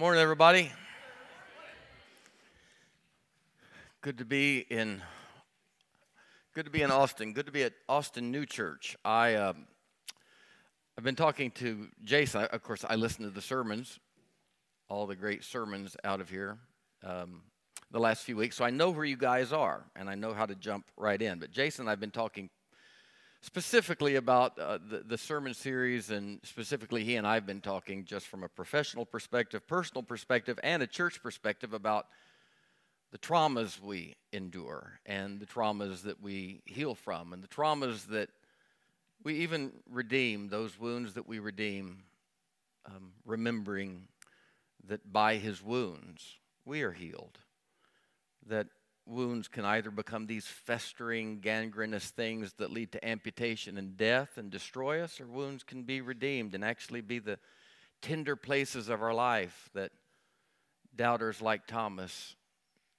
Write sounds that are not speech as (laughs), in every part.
Morning, everybody. Good to be in. Good to be in Austin. Good to be at Austin New Church. I um, I've been talking to Jason. Of course, I listen to the sermons, all the great sermons out of here, um, the last few weeks. So I know where you guys are, and I know how to jump right in. But Jason, I've been talking specifically about uh, the, the sermon series, and specifically, he and I have been talking just from a professional perspective, personal perspective, and a church perspective about the traumas we endure and the traumas that we heal from, and the traumas that we even redeem, those wounds that we redeem, um, remembering that by his wounds we are healed. That wounds can either become these festering, gangrenous things that lead to amputation and death and destroy us, or wounds can be redeemed and actually be the tender places of our life that doubters like Thomas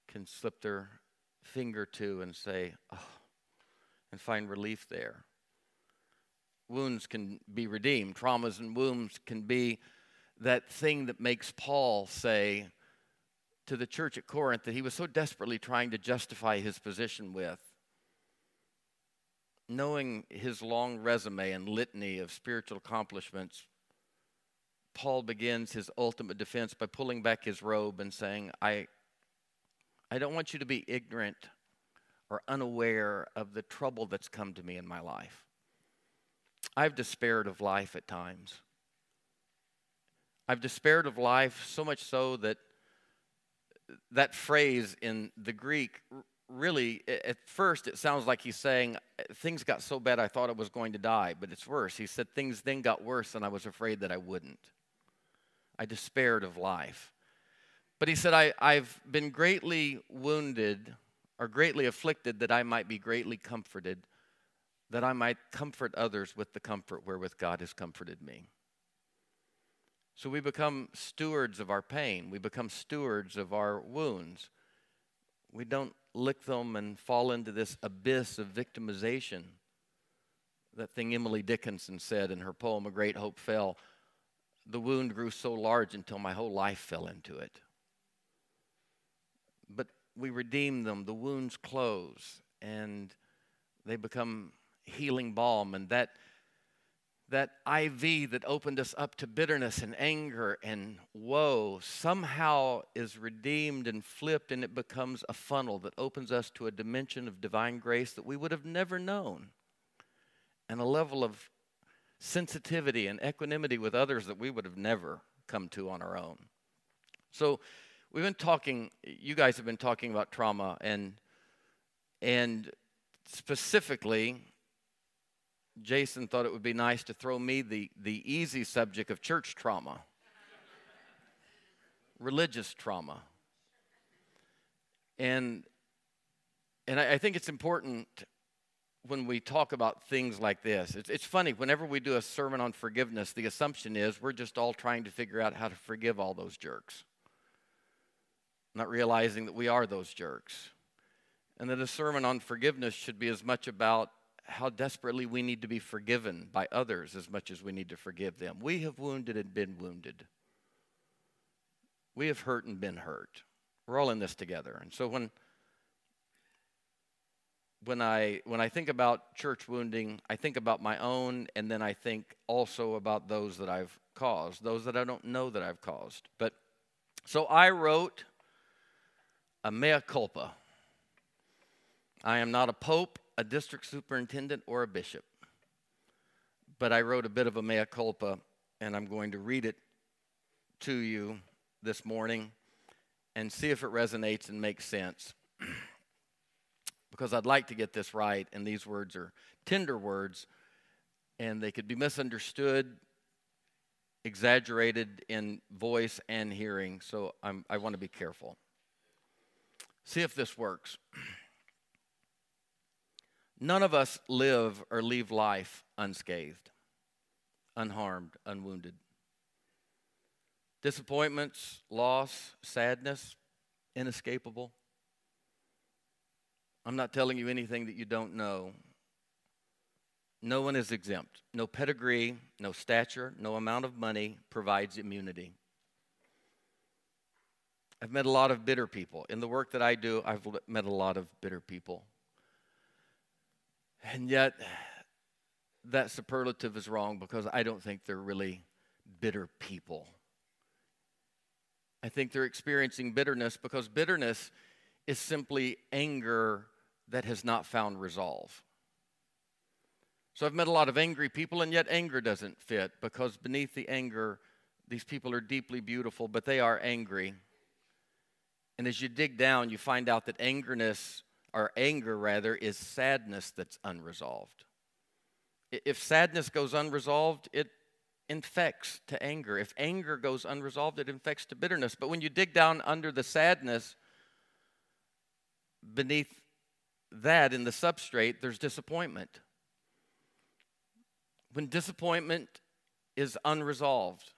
can slip their finger to and say, oh, and find relief there. Wounds can be redeemed. Traumas and wounds can be that thing that makes Paul say, to the church at Corinth that he was so desperately trying to justify his position with. Knowing his long resume and litany of spiritual accomplishments, Paul begins his ultimate defense by pulling back his robe and saying, I, I don't want you to be ignorant or unaware of the trouble that's come to me in my life. I've despaired of life at times. I've despaired of life so much so that that phrase in the Greek really, at first, it sounds like he's saying, uh, Things got so bad I thought I was going to die, but it's worse. He said, Things then got worse and I was afraid that I wouldn't. I despaired of life. But he said, I, I've been greatly wounded or greatly afflicted that I might be greatly comforted, that I might comfort others with the comfort wherewith God has comforted me. So we become stewards of our pain. We become stewards of our wounds. We don't lick them and fall into this abyss of victimization. That thing Emily Dickinson said in her poem, A Great Hope Fell the wound grew so large until my whole life fell into it. But we redeem them, the wounds close, and they become healing balm. And that that IV that opened us up to bitterness and anger and woe somehow is redeemed and flipped, and it becomes a funnel that opens us to a dimension of divine grace that we would have never known, and a level of sensitivity and equanimity with others that we would have never come to on our own. So, we've been talking, you guys have been talking about trauma, and, and specifically, Jason thought it would be nice to throw me the, the easy subject of church trauma, religious trauma. And, and I, I, think it's important when we talk about things like this. It's, it's funny, whenever we do a sermon on forgiveness, the assumption is we're just all trying to figure out how to forgive all those jerks, not realizing that we are those jerks. And that a sermon on forgiveness should be as much about how desperately we need to be forgiven by others as much as we need to forgive them. We have wounded and been wounded. We have hurt and been hurt. We're all in this together. And so when when I when I think about church wounding, I think about my own and then I think also about those that I've caused, those that I don't know that I've caused. But so I wrote a mea culpa. I am not a pope a district superintendent or a bishop. But I wrote a bit of a mea culpa, and I'm going to read it to you this morning and see if it resonates and makes sense. (clears throat) because I'd like to get this right, and these words are tender words, and they could be misunderstood, exaggerated in voice and hearing, so I'm, I want to be careful. See if this works. (clears throat) None of us live or leave life unscathed, unharmed, unwounded. Disappointments, loss, sadness, inescapable. I'm not telling you anything that you don't know. No one is exempt. No pedigree, no stature, no amount of money provides immunity. I've met a lot of bitter people. In the work that I do, I've met a lot of bitter people. And yet, that superlative is wrong because I don't think they're really bitter people. I think they're experiencing bitterness because bitterness is simply anger that has not found resolve. So I've met a lot of angry people, and yet anger doesn't fit because beneath the anger, these people are deeply beautiful, but they are angry. And as you dig down, you find out that angerness, or anger rather, is sadness that's unresolved. If sadness goes unresolved, it infects to anger. If anger goes unresolved, it infects to bitterness. But when you dig down under the sadness, beneath that in the substrate, there's disappointment. When disappointment is unresolved,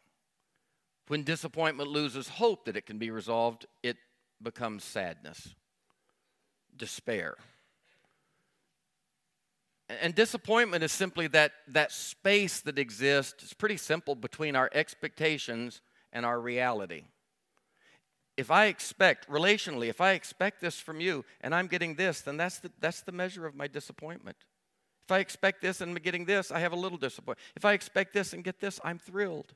when disappointment loses hope that it can be resolved, it becomes sadness, despair. And disappointment is simply that, that space that exists, it's pretty simple, between our expectations and our reality. If I expect, relationally, if I expect this from you and I'm getting this, then that's the, that's the measure of my disappointment. If I expect this and I'm getting this, I have a little disappointment. If I expect this and get this, I'm thrilled.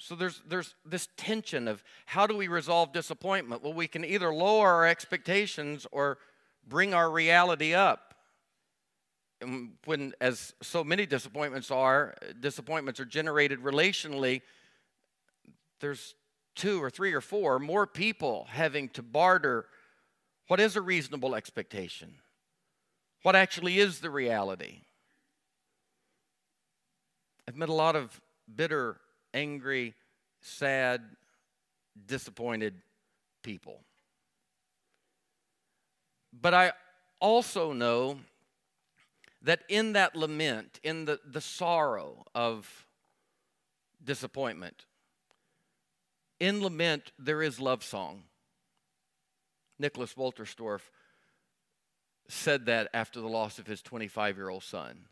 So there's, there's this tension of how do we resolve disappointment? Well, we can either lower our expectations or bring our reality up. And when, as so many disappointments are, disappointments are generated relationally, there's two or three or four more people having to barter what is a reasonable expectation what actually is the reality. I've met a lot of bitter, angry, sad, disappointed people. But I also know that in that lament, in the, the sorrow of disappointment, in lament, there is love song. Nicholas Wolterstorff said that after the loss of his 25 year old son.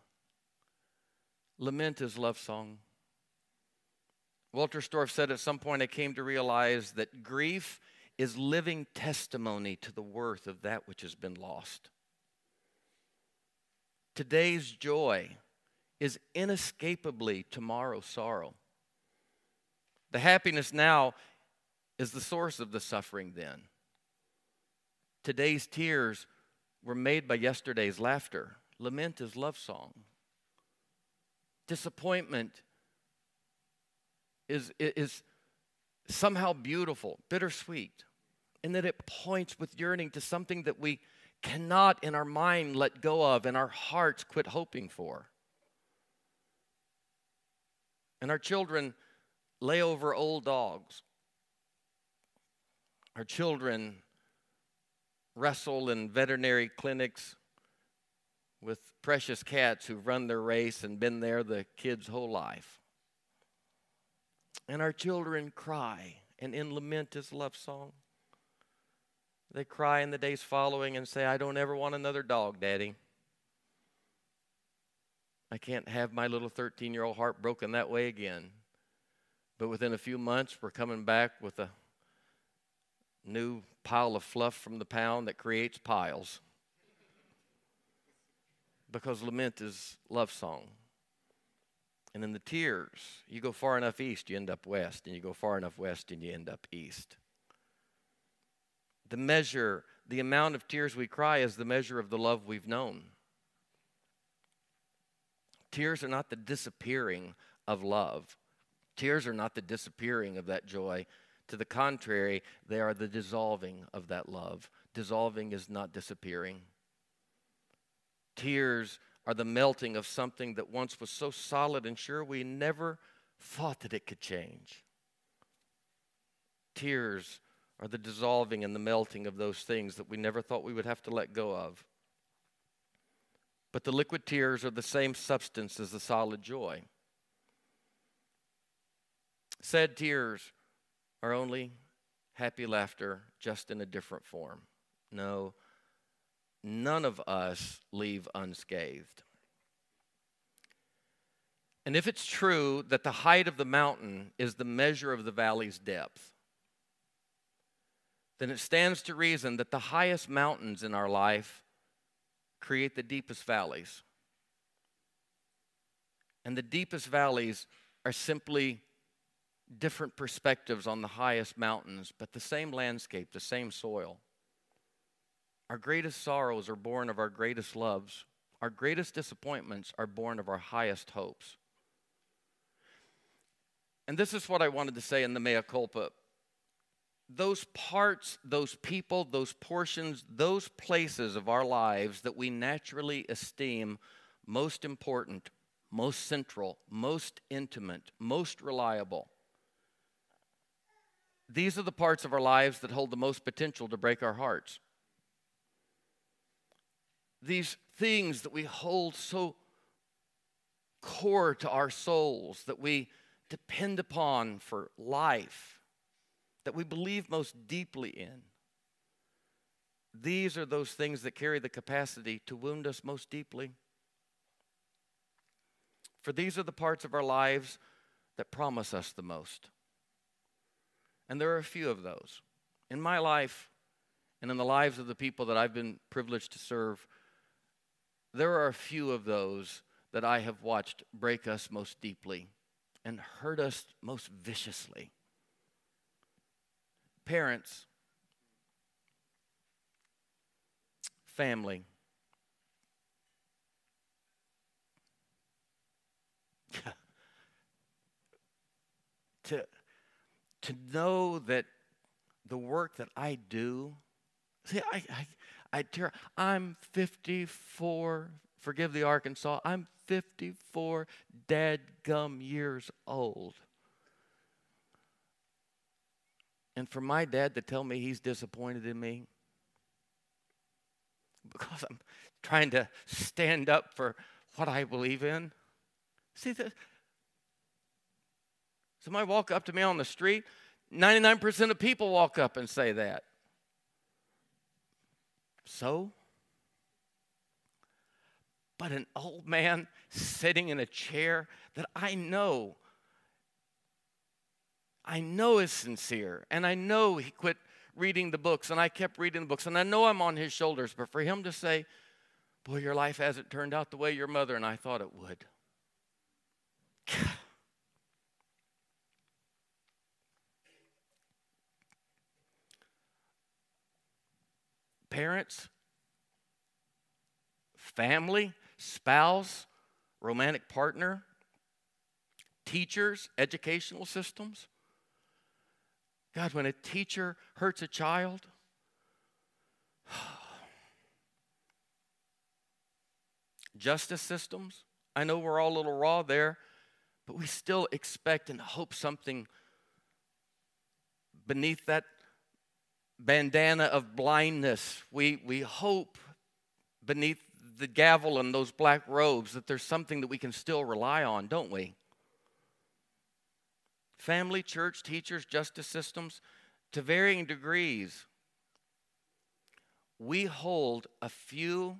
Lament is love song. Wolterstorff said at some point I came to realize that grief is living testimony to the worth of that which has been lost. Today's joy is inescapably tomorrow's sorrow. The happiness now is the source of the suffering then. Today's tears were made by yesterday's laughter. Lament is love song. Disappointment is, is somehow beautiful, bittersweet, in that it points with yearning to something that we cannot in our mind let go of and our hearts quit hoping for. And our children lay over old dogs. Our children wrestle in veterinary clinics with precious cats who've run their race and been there the kid's whole life. And our children cry, and in lament love song. They cry in the days following and say, I don't ever want another dog, Daddy. I can't have my little 13 year old heart broken that way again. But within a few months, we're coming back with a new pile of fluff from the pound that creates piles. Because lament is love song. And in the tears, you go far enough east, you end up west, and you go far enough west, and you end up east. The measure, the amount of tears we cry is the measure of the love we've known. Tears are not the disappearing of love. Tears are not the disappearing of that joy. To the contrary, they are the dissolving of that love. Dissolving is not disappearing. Tears are the melting of something that once was so solid and sure we never thought that it could change. Tears are the dissolving and the melting of those things that we never thought we would have to let go of. But the liquid tears are the same substance as the solid joy. Sad tears are only happy laughter, just in a different form. No, none of us leave unscathed. And if it's true that the height of the mountain is the measure of the valley's depth, then it stands to reason that the highest mountains in our life create the deepest valleys. And the deepest valleys are simply different perspectives on the highest mountains, but the same landscape, the same soil. Our greatest sorrows are born of our greatest loves. Our greatest disappointments are born of our highest hopes. And this is what I wanted to say in the mea culpa. Those parts, those people, those portions, those places of our lives that we naturally esteem most important, most central, most intimate, most reliable. These are the parts of our lives that hold the most potential to break our hearts. These things that we hold so core to our souls, that we depend upon for life, that we believe most deeply in. These are those things that carry the capacity to wound us most deeply. For these are the parts of our lives that promise us the most. And there are a few of those. In my life and in the lives of the people that I've been privileged to serve, there are a few of those that I have watched break us most deeply and hurt us most viciously. Parents, family, (laughs) to, to know that the work that I do, see, I, I, I tear, I'm 54, forgive the Arkansas, I'm 54 dead gum years old. And for my dad to tell me he's disappointed in me because I'm trying to stand up for what I believe in. See, that somebody walk up to me on the street, 99% of people walk up and say that. So? but an old man sitting in a chair that I know, I know is sincere, and I know he quit reading the books, and I kept reading the books, and I know I'm on his shoulders, but for him to say, Boy, your life hasn't turned out the way your mother and I thought it would. Parents, family, spouse, romantic partner, teachers, educational systems. God, when a teacher hurts a child, (sighs) justice systems, I know we're all a little raw there, but we still expect and hope something beneath that bandana of blindness. We, we hope beneath the gavel and those black robes that there's something that we can still rely on, don't we? Family, church, teachers, justice systems, to varying degrees, we hold a few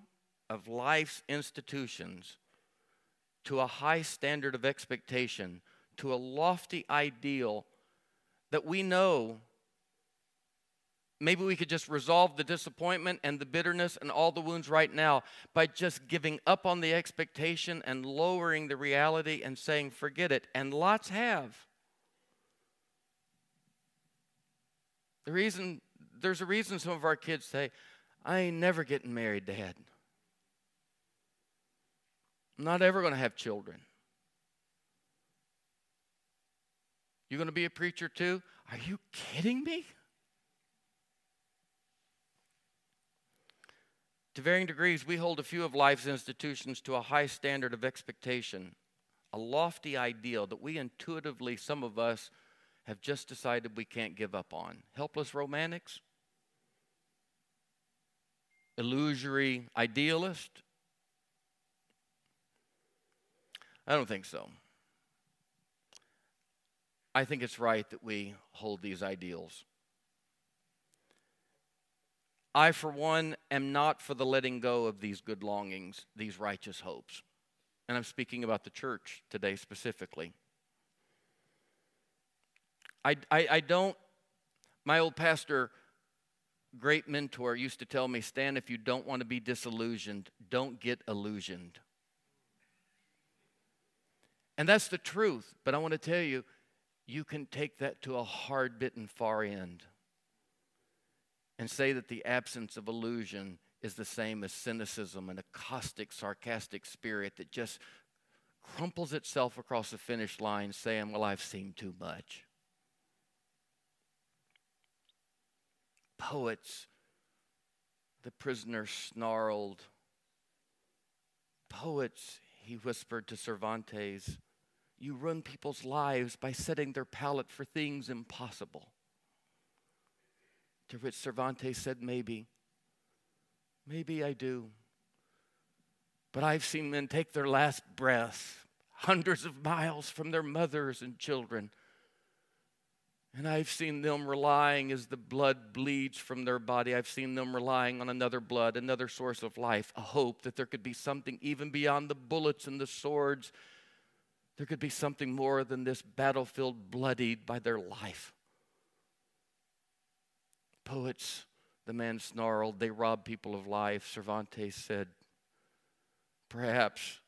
of life's institutions to a high standard of expectation, to a lofty ideal that we know Maybe we could just resolve the disappointment and the bitterness and all the wounds right now by just giving up on the expectation and lowering the reality and saying, forget it. And lots have. The reason, there's a reason some of our kids say, I ain't never getting married, Dad. I'm not ever going to have children. You going to be a preacher too? Are you kidding me? To varying degrees, we hold a few of life's institutions to a high standard of expectation, a lofty ideal that we intuitively, some of us, have just decided we can't give up on. Helpless romantics? Illusory idealist? I don't think so. I think it's right that we hold these ideals. I, for one, am not for the letting go of these good longings, these righteous hopes. And I'm speaking about the church today specifically. I, I, I don't, my old pastor great mentor used to tell me, Stan, if you don't want to be disillusioned, don't get illusioned. And that's the truth. But I want to tell you, you can take that to a hard bitten far end and say that the absence of illusion is the same as cynicism and a caustic, sarcastic spirit that just crumples itself across the finish line saying, Well, I've seen too much. Poets, the prisoner snarled. Poets, he whispered to Cervantes, you ruin people's lives by setting their palate for things impossible. To which Cervantes said, Maybe. Maybe I do. But I've seen men take their last breath hundreds of miles from their mothers and children. And I've seen them relying as the blood bleeds from their body. I've seen them relying on another blood, another source of life, a hope that there could be something even beyond the bullets and the swords. There could be something more than this battlefield bloodied by their life. Poets, the man snarled, they rob people of life. Cervantes said, Perhaps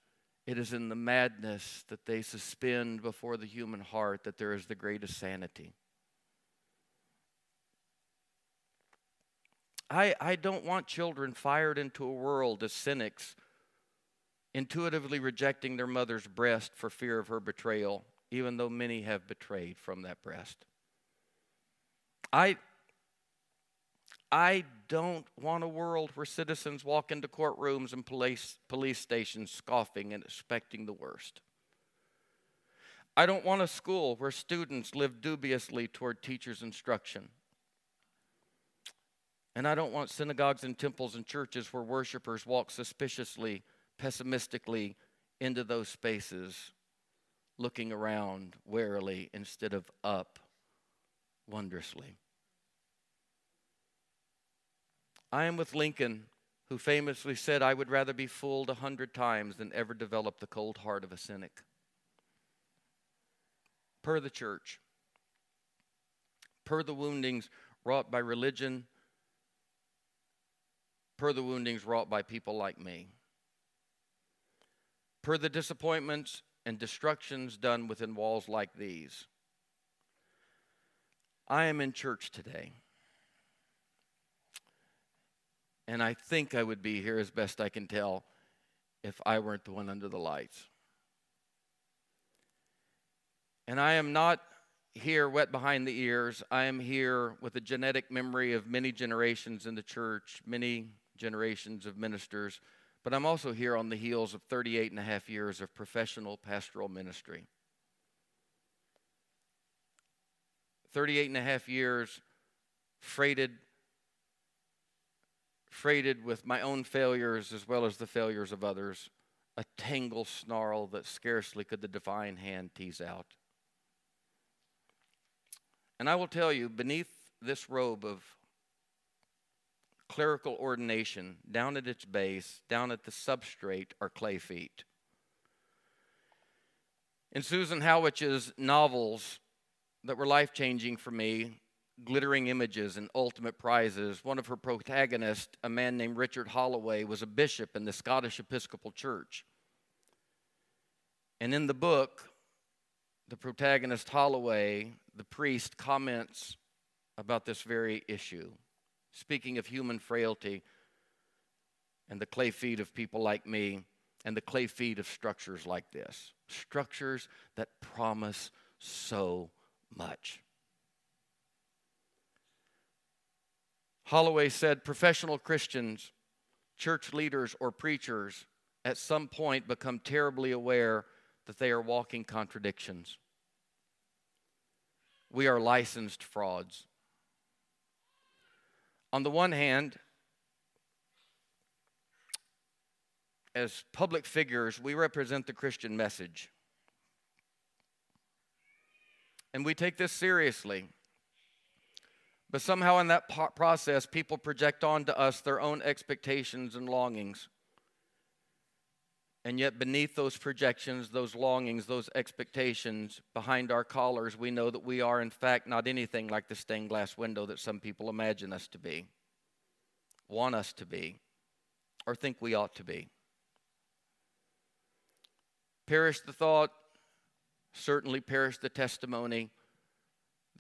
it is in the madness that they suspend before the human heart that there is the greatest sanity. I, I don't want children fired into a world as cynics, intuitively rejecting their mother's breast for fear of her betrayal, even though many have betrayed from that breast. I, I don't want a world where citizens walk into courtrooms and police, police stations scoffing and expecting the worst. I don't want a school where students live dubiously toward teachers' instruction. And I don't want synagogues and temples and churches where worshipers walk suspiciously, pessimistically into those spaces, looking around warily instead of up wondrously. I am with Lincoln, who famously said, I would rather be fooled a hundred times than ever develop the cold heart of a cynic. Per the church, per the woundings wrought by religion, per the woundings wrought by people like me, per the disappointments and destructions done within walls like these. I am in church today. And I think I would be here as best I can tell if I weren't the one under the lights. And I am not here wet behind the ears. I am here with a genetic memory of many generations in the church, many generations of ministers, but I'm also here on the heels of 38 and a half years of professional pastoral ministry. 38 and a half years freighted freighted with my own failures as well as the failures of others, a tangle snarl that scarcely could the divine hand tease out. And I will tell you, beneath this robe of clerical ordination, down at its base, down at the substrate, are clay feet. In Susan Howatch's novels that were life changing for me, glittering images and ultimate prizes. One of her protagonists, a man named Richard Holloway, was a bishop in the Scottish Episcopal Church. And in the book, the protagonist Holloway, the priest, comments about this very issue, speaking of human frailty and the clay feet of people like me and the clay feet of structures like this structures that promise so much. Holloway said professional Christians, church leaders, or preachers at some point become terribly aware that they are walking contradictions. We are licensed frauds. On the one hand, as public figures, we represent the Christian message. And we take this seriously. But somehow in that process, people project onto us their own expectations and longings. And yet, beneath those projections, those longings, those expectations, behind our collars, we know that we are, in fact, not anything like the stained glass window that some people imagine us to be. want us to be or think we ought to be. Perish the thought, certainly perish the testimony.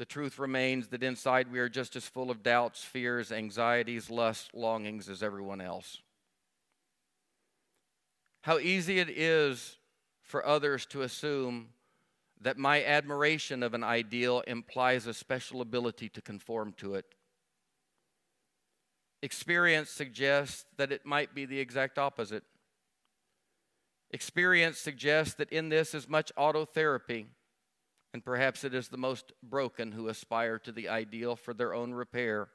The truth remains that inside we are just as full of doubts, fears, anxieties, lusts, longings as everyone else. How easy it is for others to assume that my admiration of an ideal implies a special ability to conform to it. Experience suggests that it might be the exact opposite. Experience suggests that in this is much autotherapy, and perhaps it is the most broken who aspire to the ideal for their own repair.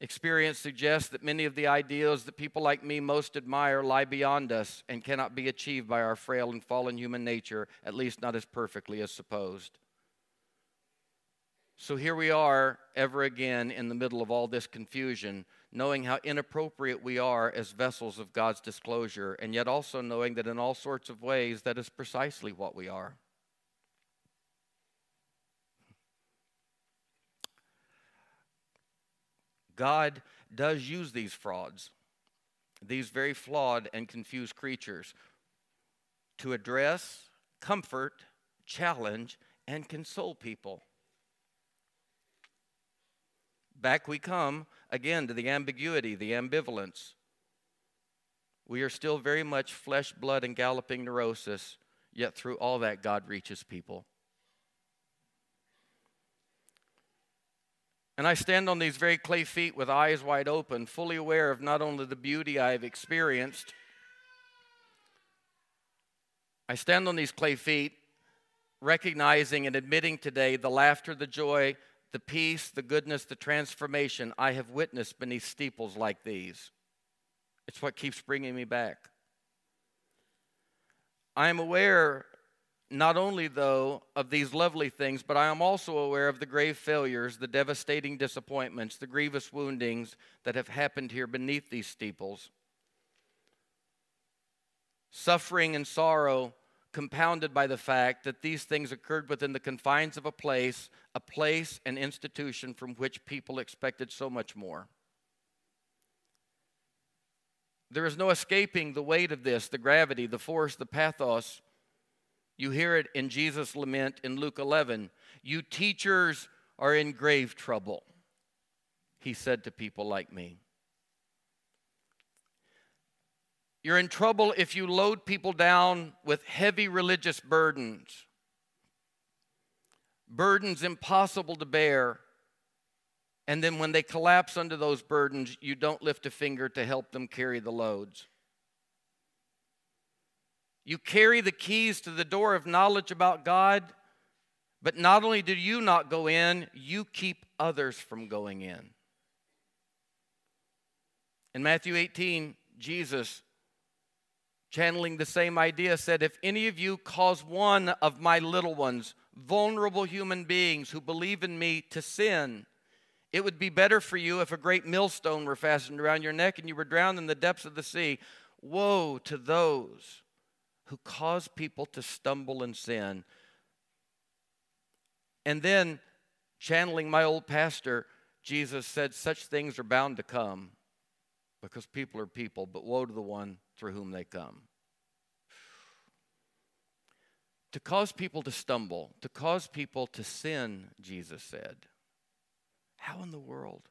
Experience suggests that many of the ideals that people like me most admire lie beyond us and cannot be achieved by our frail and fallen human nature, at least not as perfectly as supposed. So here we are, ever again, in the middle of all this confusion, knowing how inappropriate we are as vessels of God's disclosure, and yet also knowing that in all sorts of ways that is precisely what we are. God does use these frauds, these very flawed and confused creatures, to address, comfort, challenge, and console people. Back we come again to the ambiguity, the ambivalence. We are still very much flesh, blood, and galloping neurosis, yet through all that, God reaches people. And I stand on these very clay feet with eyes wide open, fully aware of not only the beauty I have experienced, I stand on these clay feet, recognizing and admitting today the laughter, the joy, the peace, the goodness, the transformation I have witnessed beneath steeples like these. It's what keeps bringing me back. I am aware not only, though, of these lovely things, but I am also aware of the grave failures, the devastating disappointments, the grievous woundings that have happened here beneath these steeples. Suffering and sorrow compounded by the fact that these things occurred within the confines of a place, a place and institution from which people expected so much more. There is no escaping the weight of this, the gravity, the force, the pathos you hear it in Jesus' lament in Luke 11. You teachers are in grave trouble, he said to people like me. You're in trouble if you load people down with heavy religious burdens, burdens impossible to bear. And then when they collapse under those burdens, you don't lift a finger to help them carry the loads. You carry the keys to the door of knowledge about God, but not only do you not go in, you keep others from going in. In Matthew 18, Jesus, channeling the same idea, said, If any of you cause one of my little ones, vulnerable human beings who believe in me, to sin, it would be better for you if a great millstone were fastened around your neck and you were drowned in the depths of the sea. Woe to those who cause people to stumble and sin. And then, channeling my old pastor, Jesus said, Such things are bound to come because people are people, but woe to the one through whom they come. To cause people to stumble, to cause people to sin, Jesus said. How in the world?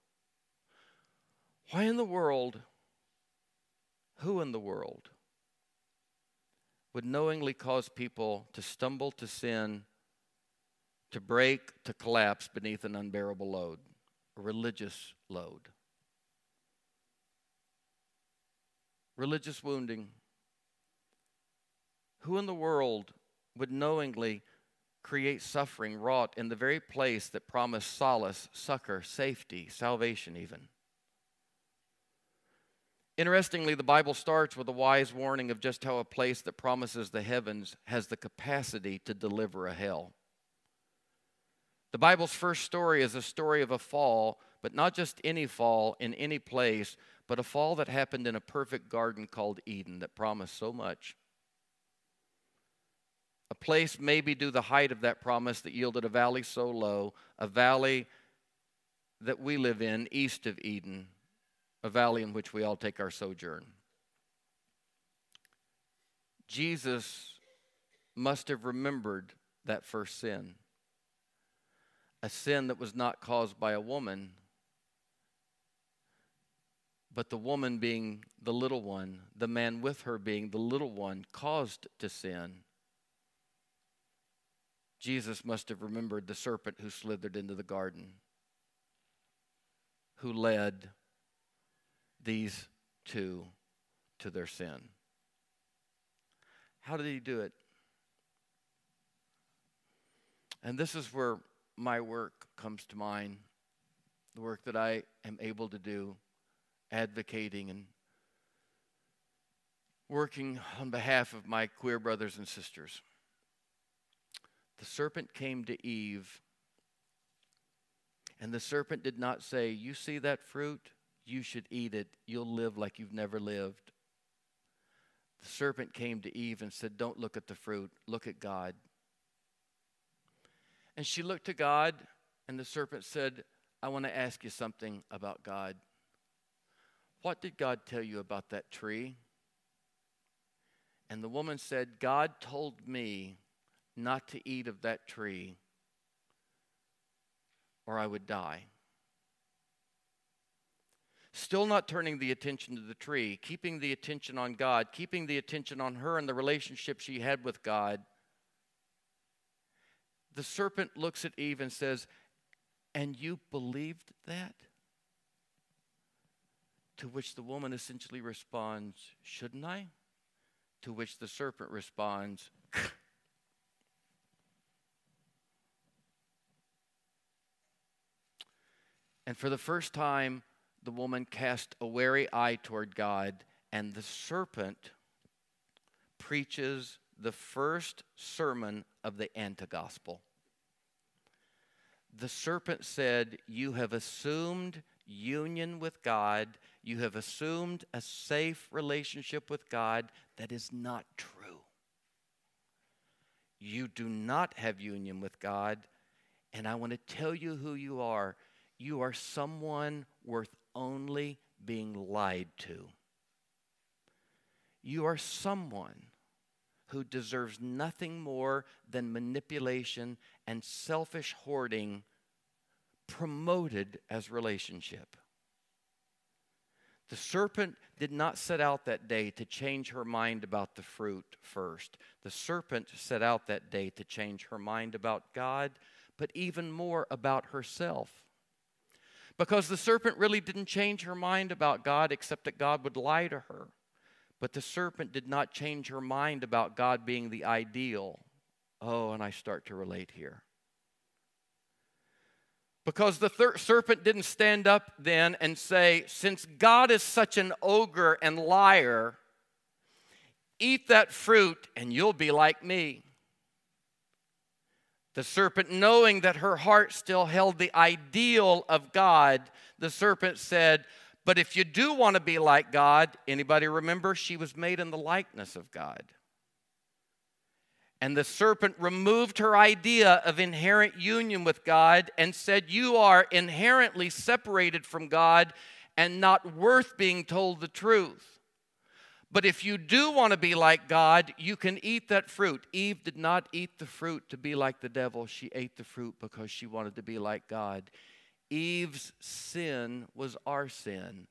Why in the world? Who in the world would knowingly cause people to stumble to sin, to break, to collapse beneath an unbearable load, a religious load. Religious wounding. Who in the world would knowingly create suffering wrought in the very place that promised solace, succor, safety, salvation, even? Interestingly, the Bible starts with a wise warning of just how a place that promises the heavens has the capacity to deliver a hell. The Bible's first story is a story of a fall, but not just any fall in any place, but a fall that happened in a perfect garden called Eden that promised so much. A place maybe due the height of that promise that yielded a valley so low, a valley that we live in east of Eden, a valley in which we all take our sojourn. Jesus must have remembered that first sin. A sin that was not caused by a woman, but the woman being the little one, the man with her being the little one, caused to sin. Jesus must have remembered the serpent who slithered into the garden, who led these two to their sin. How did he do it? And this is where my work comes to mind the work that I am able to do, advocating and working on behalf of my queer brothers and sisters. The serpent came to Eve, and the serpent did not say, You see that fruit? You should eat it. You'll live like you've never lived. The serpent came to Eve and said, Don't look at the fruit, look at God. And she looked to God, and the serpent said, I want to ask you something about God. What did God tell you about that tree? And the woman said, God told me not to eat of that tree, or I would die. Still not turning the attention to the tree, keeping the attention on God, keeping the attention on her and the relationship she had with God the serpent looks at Eve and says, And you believed that? To which the woman essentially responds, Shouldn't I? To which the serpent responds, And for the first time, the woman cast a wary eye toward God, and the serpent preaches the first sermon of the anti-gospel. The serpent said, You have assumed union with God, you have assumed a safe relationship with God. That is not true. You do not have union with God, and I want to tell you who you are. You are someone worth only being lied to. You are someone who deserves nothing more than manipulation and selfish hoarding promoted as relationship. The serpent did not set out that day to change her mind about the fruit first. The serpent set out that day to change her mind about God, but even more about herself. Because the serpent really didn't change her mind about God except that God would lie to her. But the serpent did not change her mind about God being the ideal. Oh, and I start to relate here. Because the serpent didn't stand up then and say, Since God is such an ogre and liar, eat that fruit and you'll be like me. The serpent, knowing that her heart still held the ideal of God, the serpent said, but if you do want to be like God, anybody remember she was made in the likeness of God. And the serpent removed her idea of inherent union with God and said, You are inherently separated from God and not worth being told the truth. But if you do want to be like God, you can eat that fruit. Eve did not eat the fruit to be like the devil, she ate the fruit because she wanted to be like God. Eve's sin was our sin.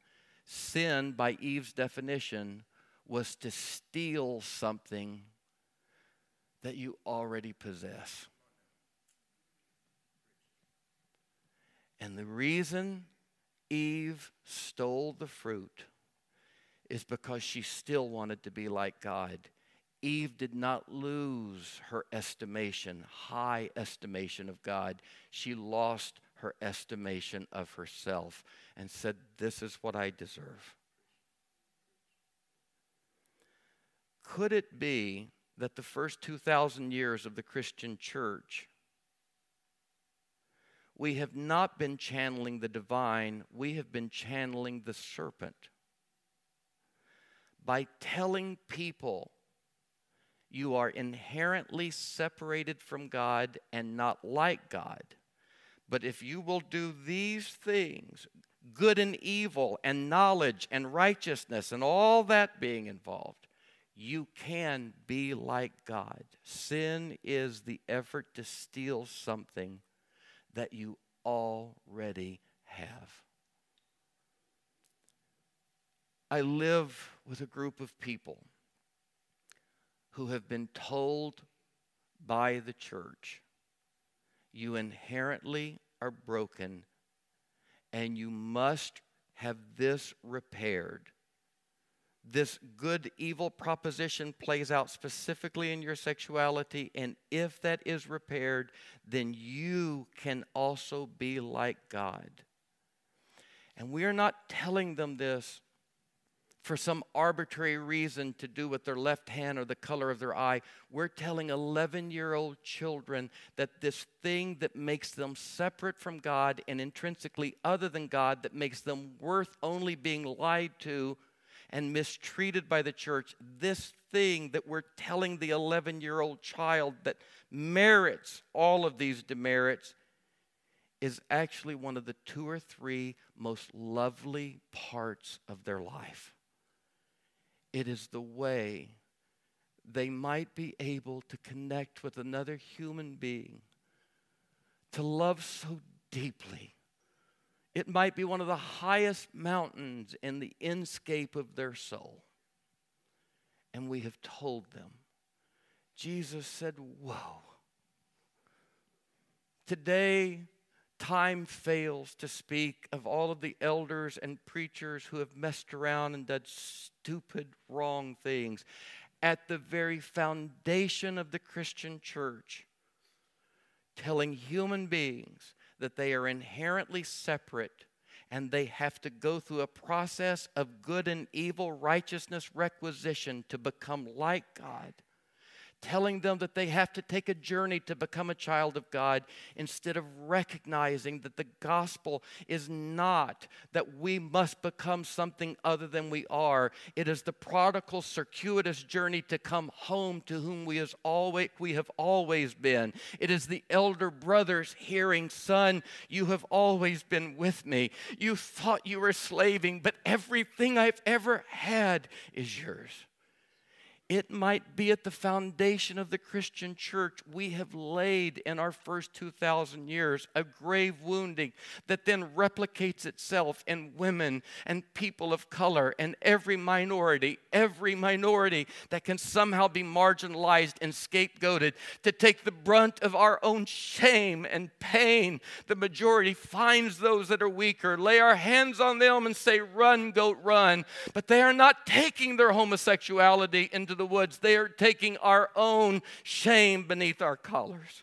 Sin, by Eve's definition, was to steal something that you already possess. And the reason Eve stole the fruit is because she still wanted to be like God. Eve did not lose her estimation, high estimation of God. She lost her estimation of herself and said, This is what I deserve. Could it be that the first 2,000 years of the Christian church, we have not been channeling the divine, we have been channeling the serpent? By telling people you are inherently separated from God and not like God But if you will do these things, good and evil, and knowledge and righteousness, and all that being involved, you can be like God. Sin is the effort to steal something that you already have. I live with a group of people who have been told by the church you inherently are broken and you must have this repaired. This good evil proposition plays out specifically in your sexuality, and if that is repaired, then you can also be like God. And we are not telling them this for some arbitrary reason to do with their left hand or the color of their eye. We're telling 11 year old children that this thing that makes them separate from God and intrinsically other than God, that makes them worth only being lied to and mistreated by the church, this thing that we're telling the 11 year old child that merits all of these demerits is actually one of the two or three most lovely parts of their life. It is the way they might be able to connect with another human being, to love so deeply. It might be one of the highest mountains in the inscape of their soul. And we have told them. Jesus said, Whoa. Today, time fails to speak of all of the elders and preachers who have messed around and done stupid, wrong things. At the very foundation of the Christian church, telling human beings that they are inherently separate and they have to go through a process of good and evil righteousness requisition to become like God telling them that they have to take a journey to become a child of God instead of recognizing that the gospel is not that we must become something other than we are. It is the prodigal, circuitous journey to come home to whom we, has always, we have always been. It is the elder brothers hearing, Son, you have always been with me. You thought you were slaving, but everything I've ever had is yours. It might be at the foundation of the Christian church we have laid in our first 2,000 years a grave wounding that then replicates itself in women and people of color and every minority, every minority that can somehow be marginalized and scapegoated to take the brunt of our own shame and pain. The majority finds those that are weaker, lay our hands on them and say, Run, goat, run. But they are not taking their homosexuality into the woods. They are taking our own shame beneath our collars.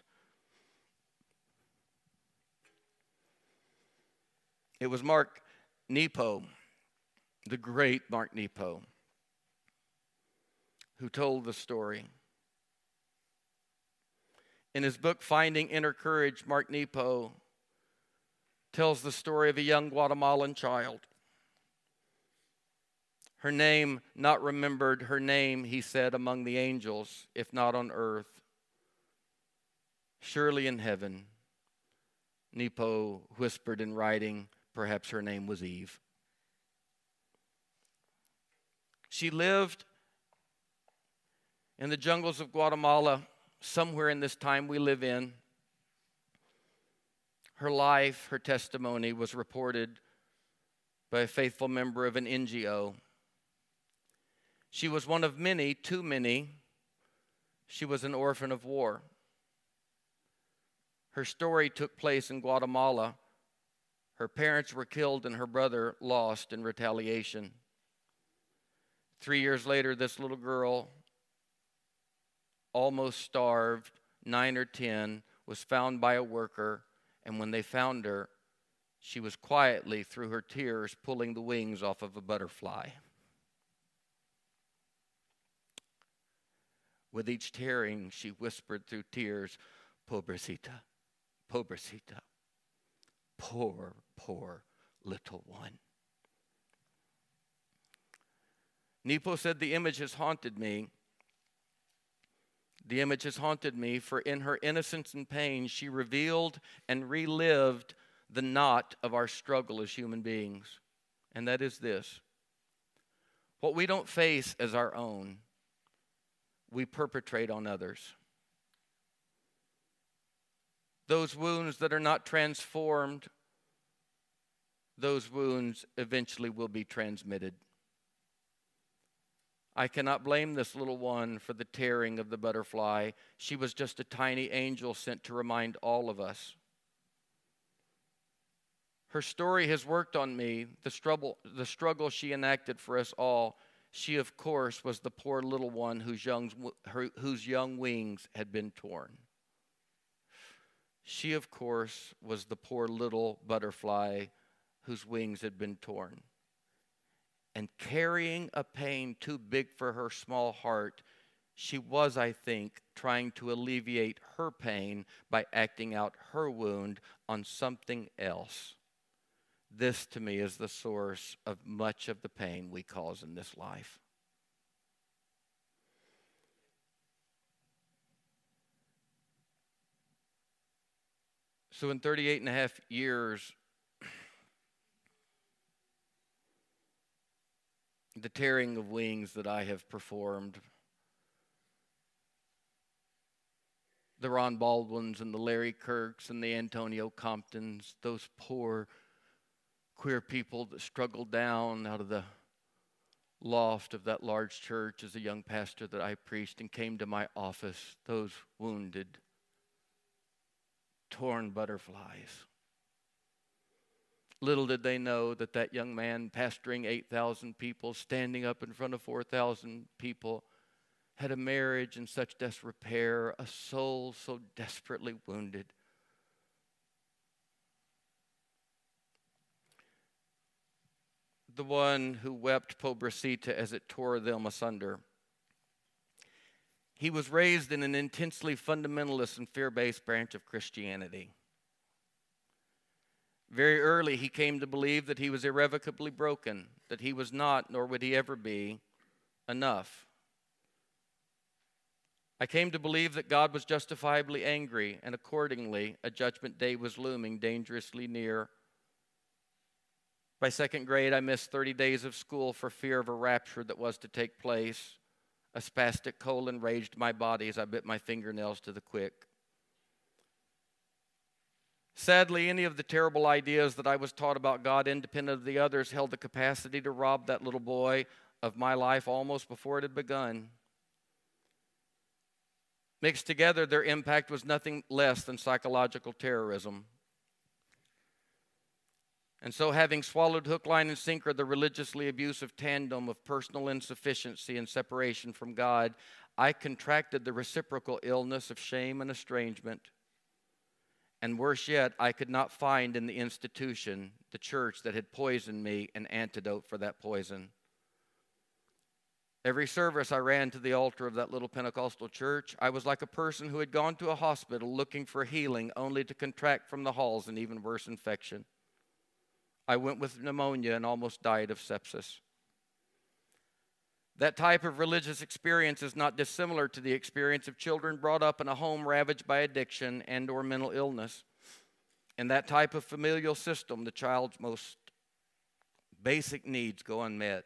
It was Mark Nepo, the great Mark Nepo, who told the story. In his book, Finding Inner Courage, Mark Nepo tells the story of a young Guatemalan child her name not remembered, her name, he said, among the angels, if not on earth. Surely in heaven, Nepo whispered in writing, perhaps her name was Eve. She lived in the jungles of Guatemala, somewhere in this time we live in. Her life, her testimony was reported by a faithful member of an NGO she was one of many, too many. She was an orphan of war. Her story took place in Guatemala. Her parents were killed and her brother lost in retaliation. Three years later, this little girl, almost starved, nine or ten, was found by a worker, and when they found her, she was quietly, through her tears, pulling the wings off of a butterfly. With each tearing, she whispered through tears, Pobrecita, pobrecita, poor, poor little one. Nepo said, The image has haunted me. The image has haunted me, for in her innocence and pain, she revealed and relived the knot of our struggle as human beings. And that is this what we don't face as our own, we perpetrate on others. Those wounds that are not transformed, those wounds eventually will be transmitted. I cannot blame this little one for the tearing of the butterfly. She was just a tiny angel sent to remind all of us. Her story has worked on me, the struggle, the struggle she enacted for us all. She, of course, was the poor little one whose young, her, whose young wings had been torn. She, of course, was the poor little butterfly whose wings had been torn and carrying a pain too big for her small heart, she was, I think, trying to alleviate her pain by acting out her wound on something else. This, to me, is the source of much of the pain we cause in this life. So, in 38 and a half years (clears throat) the tearing of wings that I have performed, the Ron Baldwins and the Larry Kirks and the Antonio Comptons, those poor queer people that struggled down out of the loft of that large church as a young pastor that I preached and came to my office, those wounded, torn butterflies. Little did they know that that young man, pastoring 8,000 people, standing up in front of 4,000 people, had a marriage in such disrepair, a soul so desperately wounded. The one who wept Pobrecita as it tore them asunder. He was raised in an intensely fundamentalist and fear based branch of Christianity. Very early, he came to believe that he was irrevocably broken, that he was not, nor would he ever be, enough. I came to believe that God was justifiably angry, and accordingly, a judgment day was looming dangerously near. By second grade, I missed 30 days of school for fear of a rapture that was to take place. A spastic colon raged my body as I bit my fingernails to the quick. Sadly, any of the terrible ideas that I was taught about God, independent of the others, held the capacity to rob that little boy of my life almost before it had begun. Mixed together, their impact was nothing less than psychological terrorism. And so, having swallowed hook, line, and sinker the religiously abusive tandem of personal insufficiency and separation from God, I contracted the reciprocal illness of shame and estrangement. And worse yet, I could not find in the institution, the church that had poisoned me, an antidote for that poison. Every service I ran to the altar of that little Pentecostal church, I was like a person who had gone to a hospital looking for healing only to contract from the halls an even worse infection. I went with pneumonia and almost died of sepsis. That type of religious experience is not dissimilar to the experience of children brought up in a home ravaged by addiction and or mental illness. In that type of familial system, the child's most basic needs go unmet.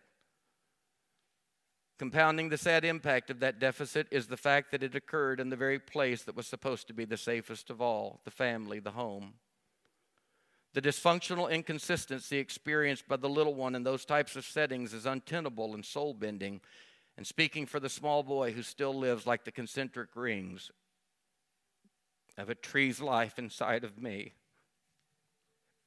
Compounding the sad impact of that deficit is the fact that it occurred in the very place that was supposed to be the safest of all the family, the home. The dysfunctional inconsistency experienced by the little one in those types of settings is untenable and soul bending. And speaking for the small boy who still lives like the concentric rings of a tree's life inside of me.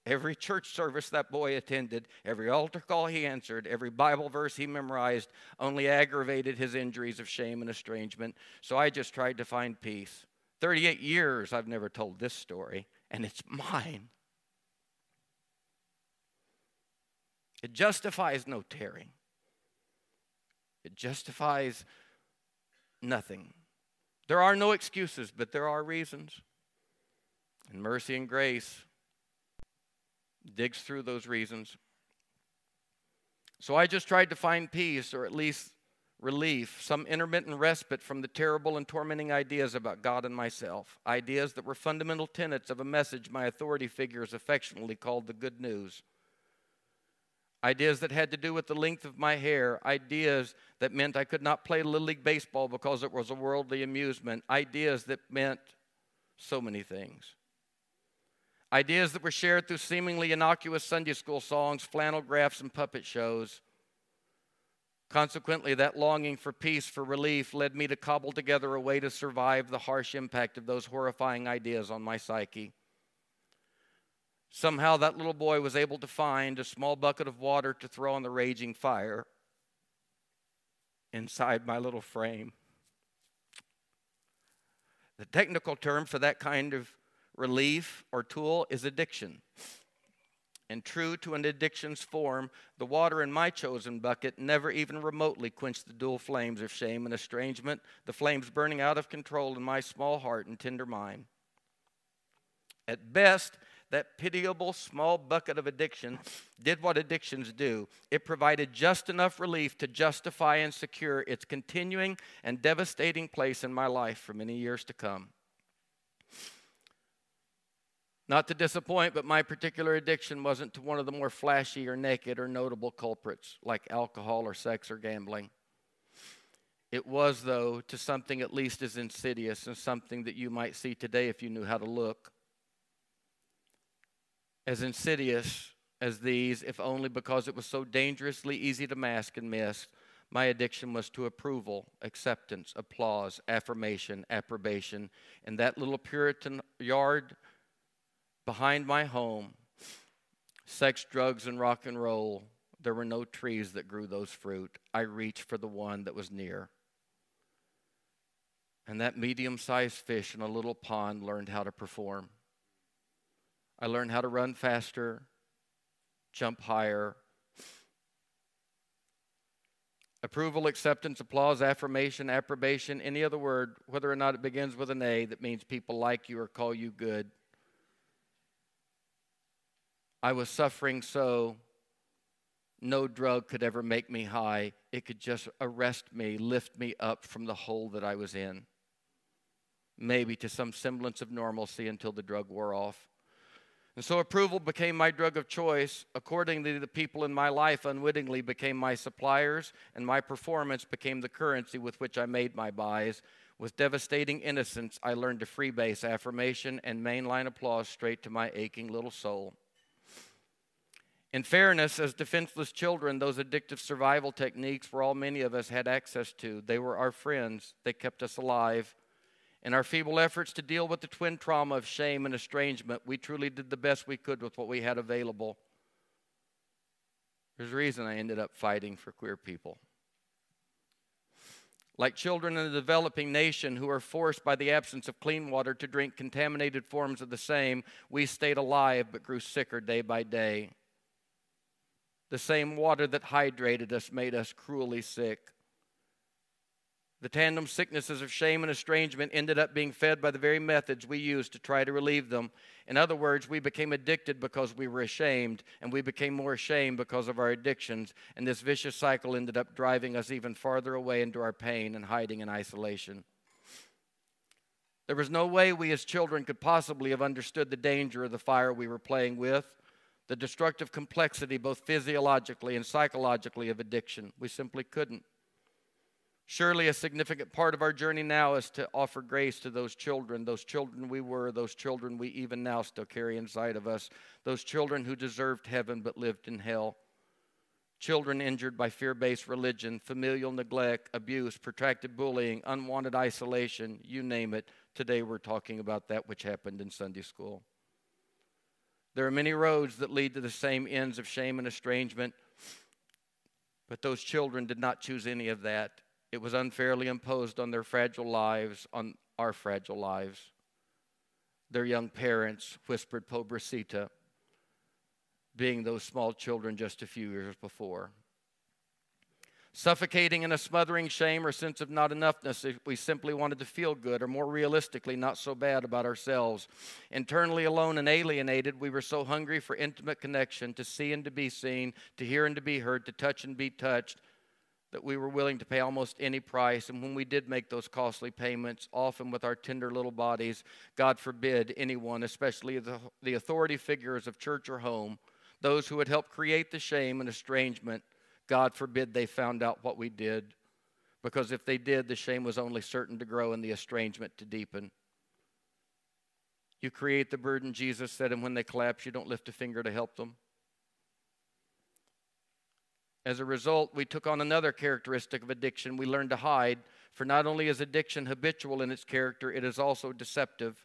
Every church service that boy attended, every altar call he answered, every Bible verse he memorized only aggravated his injuries of shame and estrangement. So I just tried to find peace. 38 years I've never told this story, and it's mine. It justifies no tearing, it justifies nothing. There are no excuses, but there are reasons. And mercy and grace digs through those reasons. So I just tried to find peace, or at least relief, some intermittent respite from the terrible and tormenting ideas about God and myself, ideas that were fundamental tenets of a message my authority figures affectionately called the good news. Ideas that had to do with the length of my hair, ideas that meant I could not play Little League Baseball because it was a worldly amusement, ideas that meant so many things. Ideas that were shared through seemingly innocuous Sunday school songs, flannel graphs, and puppet shows Consequently, that longing for peace, for relief, led me to cobble together a way to survive the harsh impact of those horrifying ideas on my psyche. Somehow, that little boy was able to find a small bucket of water to throw on the raging fire inside my little frame. The technical term for that kind of relief or tool is addiction and true to an addiction's form, the water in my chosen bucket never even remotely quenched the dual flames of shame and estrangement, the flames burning out of control in my small heart and tender mind. At best, that pitiable small bucket of addiction did what addictions do. It provided just enough relief to justify and secure its continuing and devastating place in my life for many years to come. Not to disappoint, but my particular addiction wasn't to one of the more flashy or naked or notable culprits like alcohol or sex or gambling. It was, though, to something at least as insidious and something that you might see today if you knew how to look. As insidious as these, if only because it was so dangerously easy to mask and miss, my addiction was to approval, acceptance, applause, affirmation, approbation. In that little Puritan yard, Behind my home, sex, drugs, and rock and roll, there were no trees that grew those fruit. I reached for the one that was near. And that medium sized fish in a little pond learned how to perform. I learned how to run faster, jump higher. Approval, acceptance, applause, affirmation, approbation, any other word, whether or not it begins with an A that means people like you or call you good, I was suffering so no drug could ever make me high. It could just arrest me, lift me up from the hole that I was in, maybe to some semblance of normalcy until the drug wore off. And so approval became my drug of choice. Accordingly, the people in my life unwittingly became my suppliers, and my performance became the currency with which I made my buys. With devastating innocence, I learned to freebase affirmation and mainline applause straight to my aching little soul. In fairness, as defenseless children, those addictive survival techniques were all many of us had access to. They were our friends, they kept us alive. In our feeble efforts to deal with the twin trauma of shame and estrangement, we truly did the best we could with what we had available. There's a reason I ended up fighting for queer people. Like children in a developing nation who are forced by the absence of clean water to drink contaminated forms of the same, we stayed alive but grew sicker day by day. The same water that hydrated us made us cruelly sick. The tandem sicknesses of shame and estrangement ended up being fed by the very methods we used to try to relieve them. In other words, we became addicted because we were ashamed, and we became more ashamed because of our addictions. And this vicious cycle ended up driving us even farther away into our pain and hiding in isolation. There was no way we as children could possibly have understood the danger of the fire we were playing with the destructive complexity, both physiologically and psychologically, of addiction. We simply couldn't. Surely, a significant part of our journey now is to offer grace to those children, those children we were, those children we even now still carry inside of us, those children who deserved heaven but lived in hell. Children injured by fear based religion, familial neglect, abuse, protracted bullying, unwanted isolation, you name it. Today we're talking about that which happened in Sunday school. There are many roads that lead to the same ends of shame and estrangement, but those children did not choose any of that. It was unfairly imposed on their fragile lives, on our fragile lives. Their young parents whispered Pobrecita, being those small children just a few years before suffocating in a smothering shame or sense of not enoughness if we simply wanted to feel good, or more realistically, not so bad about ourselves. Internally alone and alienated, we were so hungry for intimate connection, to see and to be seen, to hear and to be heard, to touch and be touched, that we were willing to pay almost any price. And when we did make those costly payments, often with our tender little bodies, God forbid anyone, especially the, the authority figures of church or home, those who had helped create the shame and estrangement, God forbid they found out what we did. Because if they did, the shame was only certain to grow and the estrangement to deepen. You create the burden, Jesus said, and when they collapse, you don't lift a finger to help them. As a result, we took on another characteristic of addiction. We learned to hide, for not only is addiction habitual in its character, it is also deceptive.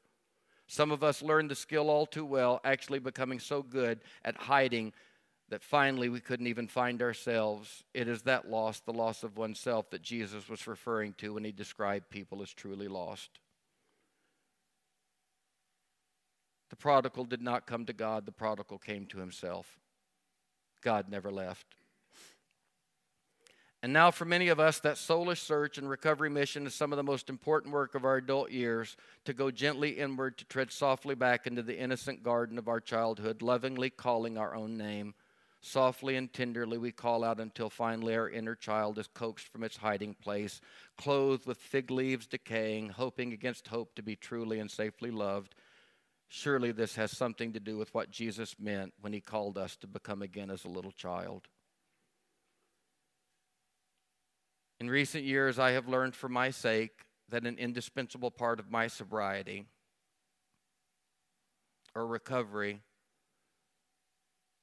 Some of us learned the skill all too well, actually becoming so good at hiding that finally we couldn't even find ourselves. It is that loss, the loss of oneself, that Jesus was referring to when he described people as truly lost. The prodigal did not come to God, the prodigal came to himself. God never left. And now, for many of us, that soulish search and recovery mission is some of the most important work of our adult years to go gently inward, to tread softly back into the innocent garden of our childhood, lovingly calling our own name. Softly and tenderly, we call out until finally our inner child is coaxed from its hiding place, clothed with fig leaves decaying, hoping against hope to be truly and safely loved. Surely this has something to do with what Jesus meant when he called us to become again as a little child. In recent years, I have learned for my sake that an indispensable part of my sobriety or recovery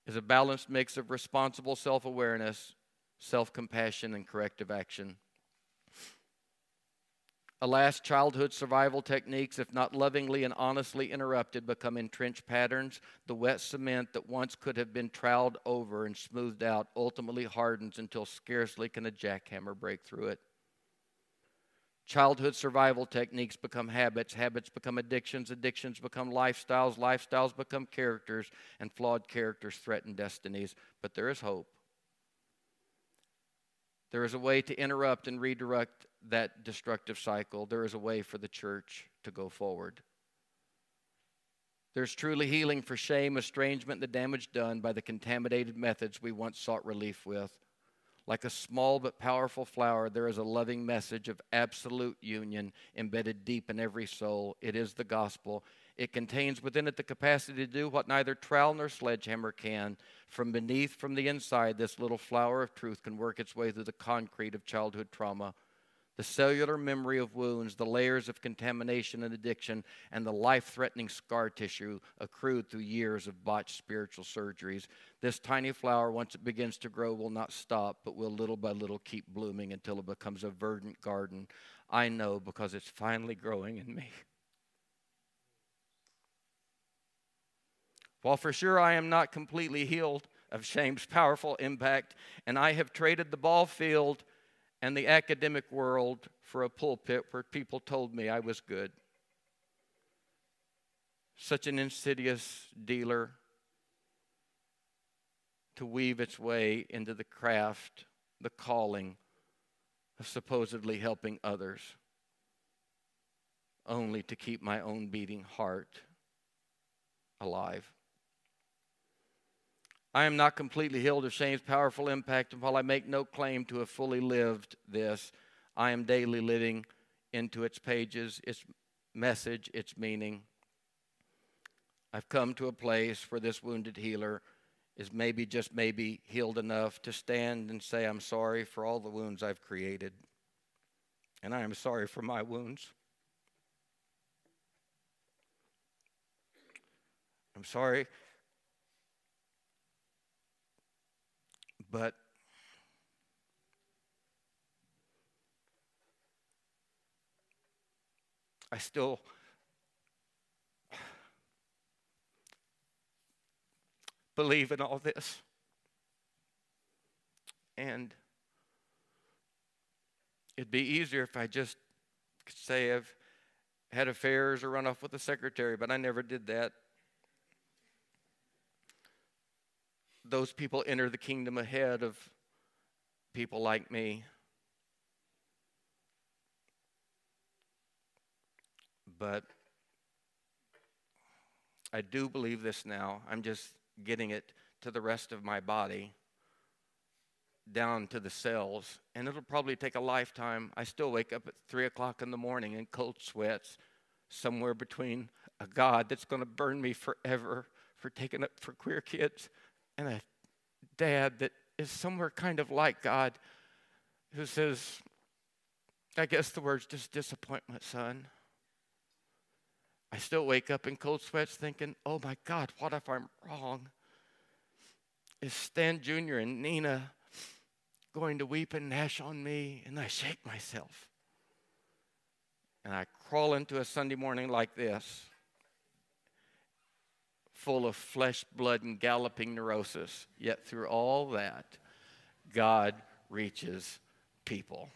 is a balanced mix of responsible self awareness, self compassion, and corrective action. Alas, childhood survival techniques, if not lovingly and honestly interrupted, become entrenched patterns. The wet cement that once could have been troweled over and smoothed out ultimately hardens until scarcely can a jackhammer break through it. Childhood survival techniques become habits, habits become addictions, addictions become lifestyles, lifestyles become characters, and flawed characters threaten destinies. But there is hope. There is a way to interrupt and redirect that destructive cycle. There is a way for the church to go forward. There's truly healing for shame, estrangement, the damage done by the contaminated methods we once sought relief with. Like a small but powerful flower, there is a loving message of absolute union embedded deep in every soul. It is the gospel. It contains within it the capacity to do what neither trowel nor sledgehammer can. From beneath, from the inside, this little flower of truth can work its way through the concrete of childhood trauma the cellular memory of wounds, the layers of contamination and addiction, and the life threatening scar tissue accrued through years of botched spiritual surgeries. This tiny flower, once it begins to grow, will not stop, but will little by little keep blooming until it becomes a verdant garden. I know because it's finally growing in me. While for sure I am not completely healed of shame's powerful impact, and I have traded the ball field and the academic world for a pulpit where people told me I was good. Such an insidious dealer to weave its way into the craft, the calling of supposedly helping others, only to keep my own beating heart alive. I am not completely healed of shame's powerful impact, and while I make no claim to have fully lived this, I am daily living into its pages, its message, its meaning. I've come to a place where this wounded healer is maybe, just maybe, healed enough to stand and say, I'm sorry for all the wounds I've created, and I am sorry for my wounds. I'm sorry But I still believe in all this. And it'd be easier if I just say I've had affairs or run off with the secretary, but I never did that. Those people enter the kingdom ahead of people like me. But I do believe this now. I'm just getting it to the rest of my body. down to the cells, and it'll probably take a lifetime. I still wake up at three o'clock in the morning in cold sweats, somewhere between a God that's going to burn me forever for taking up for queer kids and a dad that is somewhere kind of like God who says, I guess the word's just disappointment, son. I still wake up in cold sweats thinking, oh my God, what if I'm wrong? Is Stan Jr. and Nina going to weep and gnash on me? And I shake myself. And I crawl into a Sunday morning like this, full of flesh, blood, and galloping neurosis. Yet through all that, God reaches people.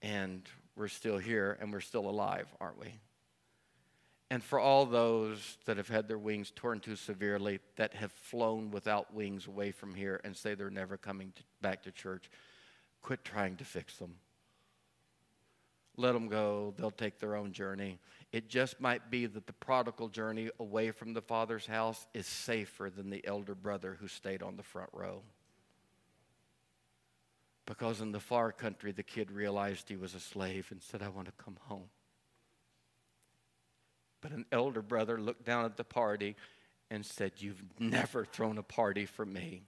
And we're still here and we're still alive, aren't we? And for all those that have had their wings torn too severely, that have flown without wings away from here and say they're never coming to, back to church, quit trying to fix them. Let them go. They'll take their own journey. It just might be that the prodigal journey away from the father's house is safer than the elder brother who stayed on the front row. Because in the far country, the kid realized he was a slave and said, I want to come home. But an elder brother looked down at the party and said, You've never thrown a party for me.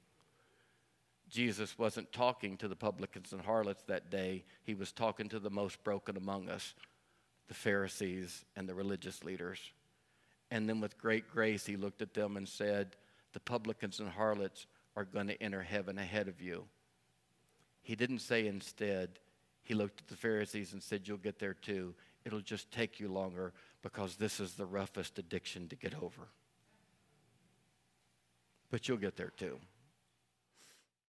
Jesus wasn't talking to the publicans and harlots that day, he was talking to the most broken among us, the Pharisees and the religious leaders. And then, with great grace, he looked at them and said, The publicans and harlots are going to enter heaven ahead of you. He didn't say instead, he looked at the Pharisees and said, You'll get there too. It'll just take you longer because this is the roughest addiction to get over. But you'll get there too.